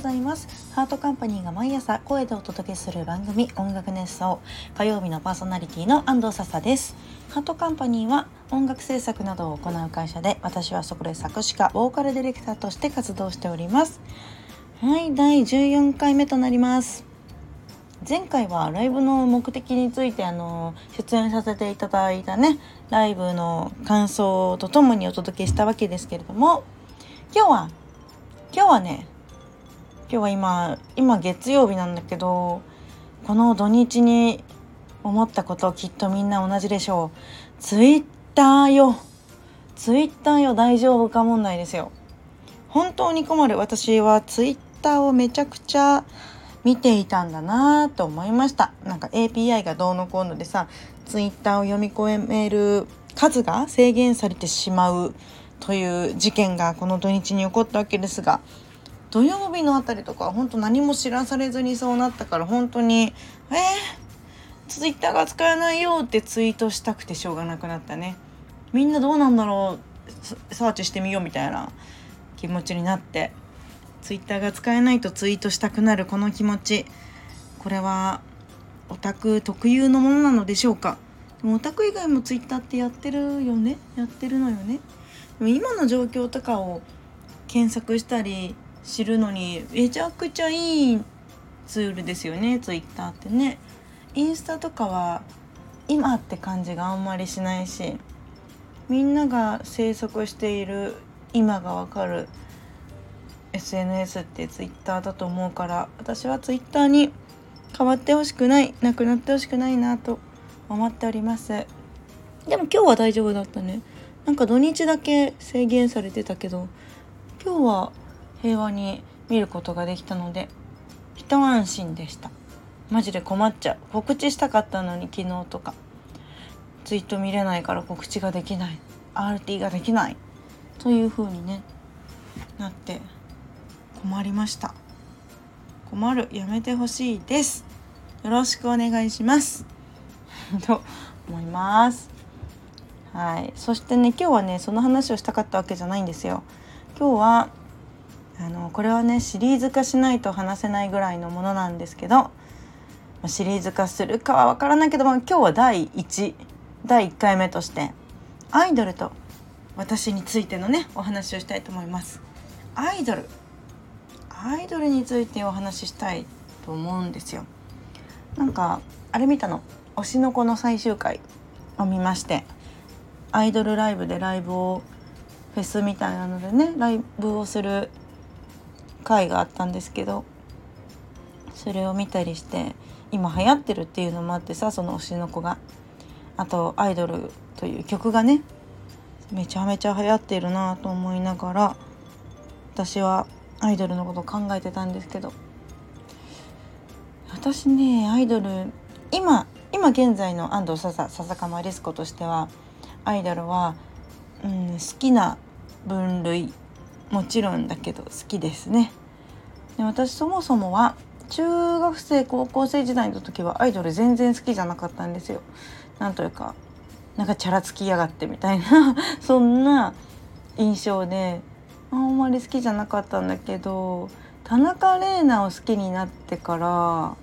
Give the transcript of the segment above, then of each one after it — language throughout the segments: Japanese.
ございます。ハートカンパニーが毎朝声でお届けする番組音楽熱奏火曜日のパーソナリティの安藤笹です。ハートカンパニーは音楽制作などを行う会社で私はそこで作詞家ボーカルディレクターとして活動しております。はい第14回目となります。前回はライブの目的についてあの出演させていただいたねライブの感想とともにお届けしたわけですけれども今日は今日はね今日は今今月曜日なんだけどこの土日に思ったこときっとみんな同じでしょう。ツイッターよ。ツイッターよ。大丈夫か問題ですよ。本当に困る。私はツイッターをめちゃくちゃ見ていたんだなと思いました。なんか API がどうのこうのでさツイッターを読み込める数が制限されてしまうという事件がこの土日に起こったわけですが土曜日のあたりとか本当何も知らされずにそうなったから本当に「えー、ツイッターが使えないよ」ってツイートしたくてしょうがなくなったね。みんなどうなんだろうサーチしてみようみたいな気持ちになってツイッターが使えないとツイートしたくなるこの気持ち。これはオタク特有のものなのでしょうか。でもオタク以外もツイッターってやってるよね？やってるのよね？でも今の状況とかを検索したり知るのにめちゃくちゃいいツールですよねツイッターってね。インスタとかは今って感じがあんまりしないしみんなが生息している今がわかる SNS ってツイッターだと思うから私はツイッターに変わってほしくないなくなってほしくないなと思っております。でも今日は大丈夫だったね。なんか土日だけ制限されてたけど今日は平和に見ることができたので一安心でした。マジで困っちゃう。告知したかったのに昨日とか。ツイート見れないから告知ができない。RT ができない。という風にねなって困りました。困る。やめてほしいです。よろしくお願いします。と思います。はい。そしてね今日はねその話をしたかったわけじゃないんですよ。今日はあのこれはねシリーズ化しないと話せないぐらいのものなんですけどシリーズ化するかは分からないけども今日は第1第1回目としてアイドルと私についてのねお話をしたいと思います。アイドル。アイドルについてお話ししたいと思うんですよ。なんかあれ見たの？推しの子の最終回を見ましてアイドルライブでライブをフェスみたいなのでねライブをする回があったんですけどそれを見たりして今流行ってるっていうのもあってさその推しの子が。あと「アイドル」という曲がねめちゃめちゃ流行ってるなと思いながら私はアイドルのことを考えてたんですけど私ねアイドル今今現在の安藤笹笹かまリスコとしてはアイドルは、うん、好きな分類もちろんだけど好きですね。で私そもそもは中学生高校生時代の時はアイドル全然好きじゃなかったんですよ。なんというかなんかチャラつきやがってみたいな そんな印象であんまり好きじゃなかったんだけど田中玲奈を好きになってから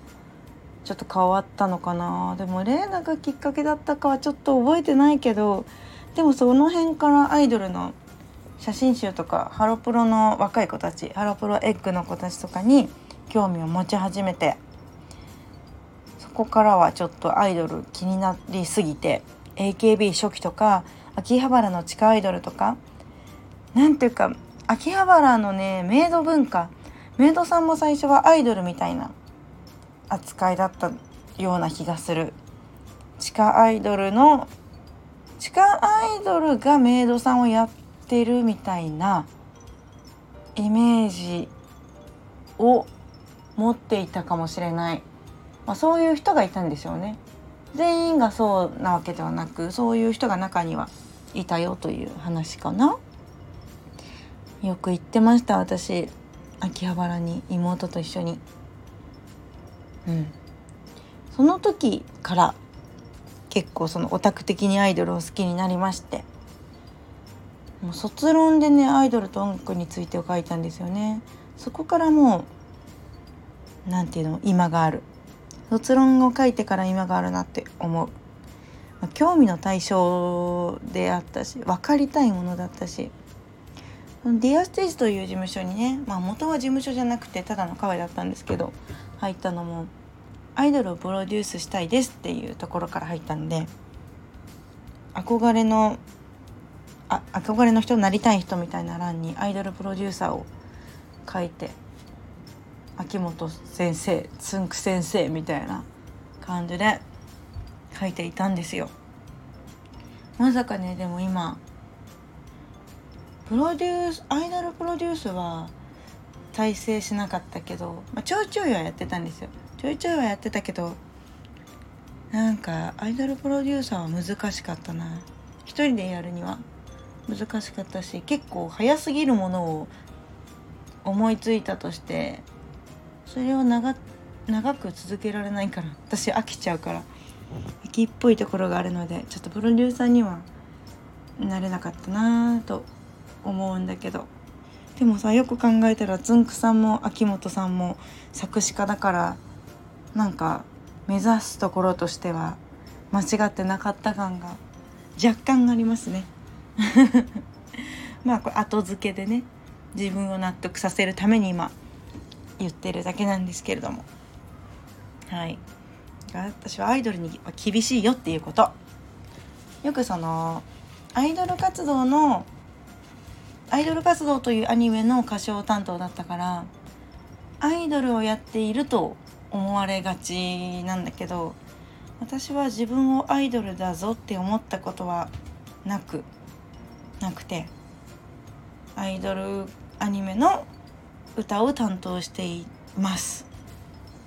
ちょっと変わったのかな。でも玲奈がきっかけだったかはちょっと覚えてないけどでもその辺からアイドルの写真集とかハロプロの若い子たちハロプロエッグの子たちとかに興味を持ち始めてそこからはちょっとアイドル気になりすぎて AKB 初期とか秋葉原の地下アイドルとかなんていうか秋葉原のねメイド文化メイドさんも最初はアイドルみたいな扱いだったような気がする。地下アイドルの地下アイドルがメイドさんをやってるみたいなイメージを持っていたかもしれない、まあ、そういう人がいたんでしょうね。全員がそうなわけではなくそういう人が中にはいたよという話かな。よく行ってました私。秋葉原に妹と一緒に。うん。その時から結構そのオタク的にアイドルを好きになりまして。もう卒論でねアイドルと音楽について書いたんですよね。そこからもう何ていうの今がある。卒論を書いてから今があるなって思う、まあ、興味の対象であったし分かりたいものだったし。ディアステージという事務所にね、まあ、元は事務所じゃなくてただのカフェだったんですけど入ったのもアイドルをプロデュースしたいですっていうところから入ったんで憧れのあ憧れの人になりたい人みたいな欄にアイドルプロデューサーを書いて秋元先生つんく先生みたいな感じで書いていたんですよ。まさかねでも今プロデュースアイドルプロデュースは大成しなかったけど、まあ、ちょいちょいはやってたんですよ。ちょいちょいはやってたけどなんかアイドルプロデューサーは難しかったな。一人でやるには。難しかったし結構早すぎるものを思いついたとしてそれを長く続けられないから私飽きちゃうから飽きっぽいところがあるのでちょっとプロデューサーにはなれなかったなと思うんだけどでもさよく考えたらつんくさんも秋元さんも作詞家だからなんか目指すところとしては間違ってなかった感が若干ありますね。まあこれ後付けでね自分を納得させるために今言ってるだけなんですけれども。はい。私はアイドルには厳しいよっていうこと。よくそのアイドル活動のアイドル活動というアニメの歌唱担当だったからアイドルをやっていると思われがちなんだけど私は自分をアイドルだぞって思ったことはなくなくてアイドルアニメの歌を担当しています。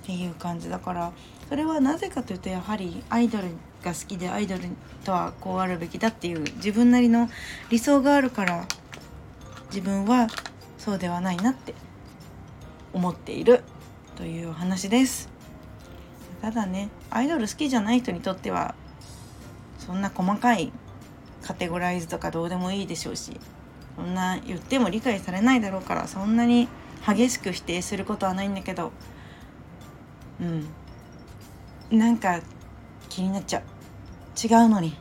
っていう感じ。だからそれはなぜかというとやはりアイドルが好きでアイドルとはこうあるべきだっていう自分なりの理想があるから自分はそうではないなって思っている。というお話です。ただねアイドル好きじゃない人にとってはそんな細かいカテゴライズとかどうでもいいでしょうしそんな言っても理解されないだろうからそんなに激しく否定することはないんだけどうん。なんか気になっちゃう。違うのに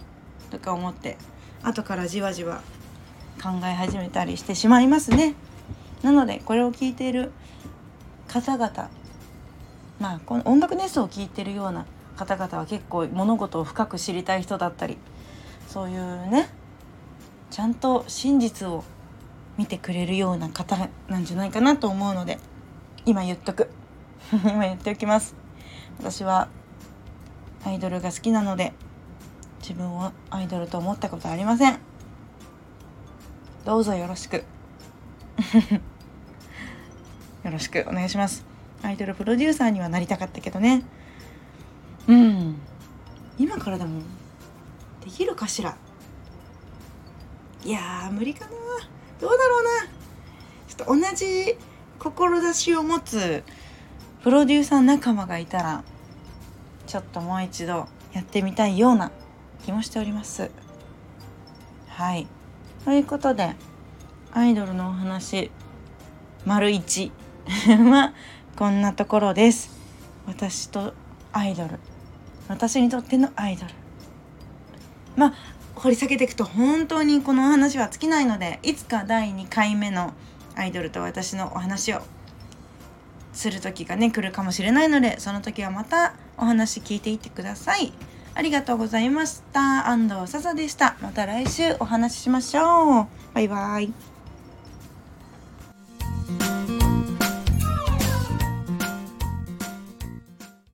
とか思って後からじわじわ考え始めたりしてしまいますね。なのでこれを聞いている方々まあこの音楽熱奏を聞いてるような方々は結構物事を深く知りたい人だったりそういうねちゃんと真実を見てくれるような方なんじゃないかなと思うので今言っとく。今言っておきます。私はアイドルが好きなので自分をアイドルと思ったことありません。どうぞよろしく。よろしくお願いします。アイドルプロデューサーにはなりたかったけどね。うん。今からでもできるかしら？いや無理かな。どうだろうな。ちょっと同じ志を持つプロデューサー仲間がいたらちょっともう一度やってみたいような気もしております。はい。ということでアイドルのお話丸1は こんなところです。私とアイドル。私にとってのアイドル。まあ掘り下げていくと本当にこのお話は尽きないのでいつか第2回目のアイドルと私のお話をする時がね来るかもしれないのでその時はまたお話聞いていってください。ありがとうございました。安藤笹でした。また来週お話ししましょう。バイバイ。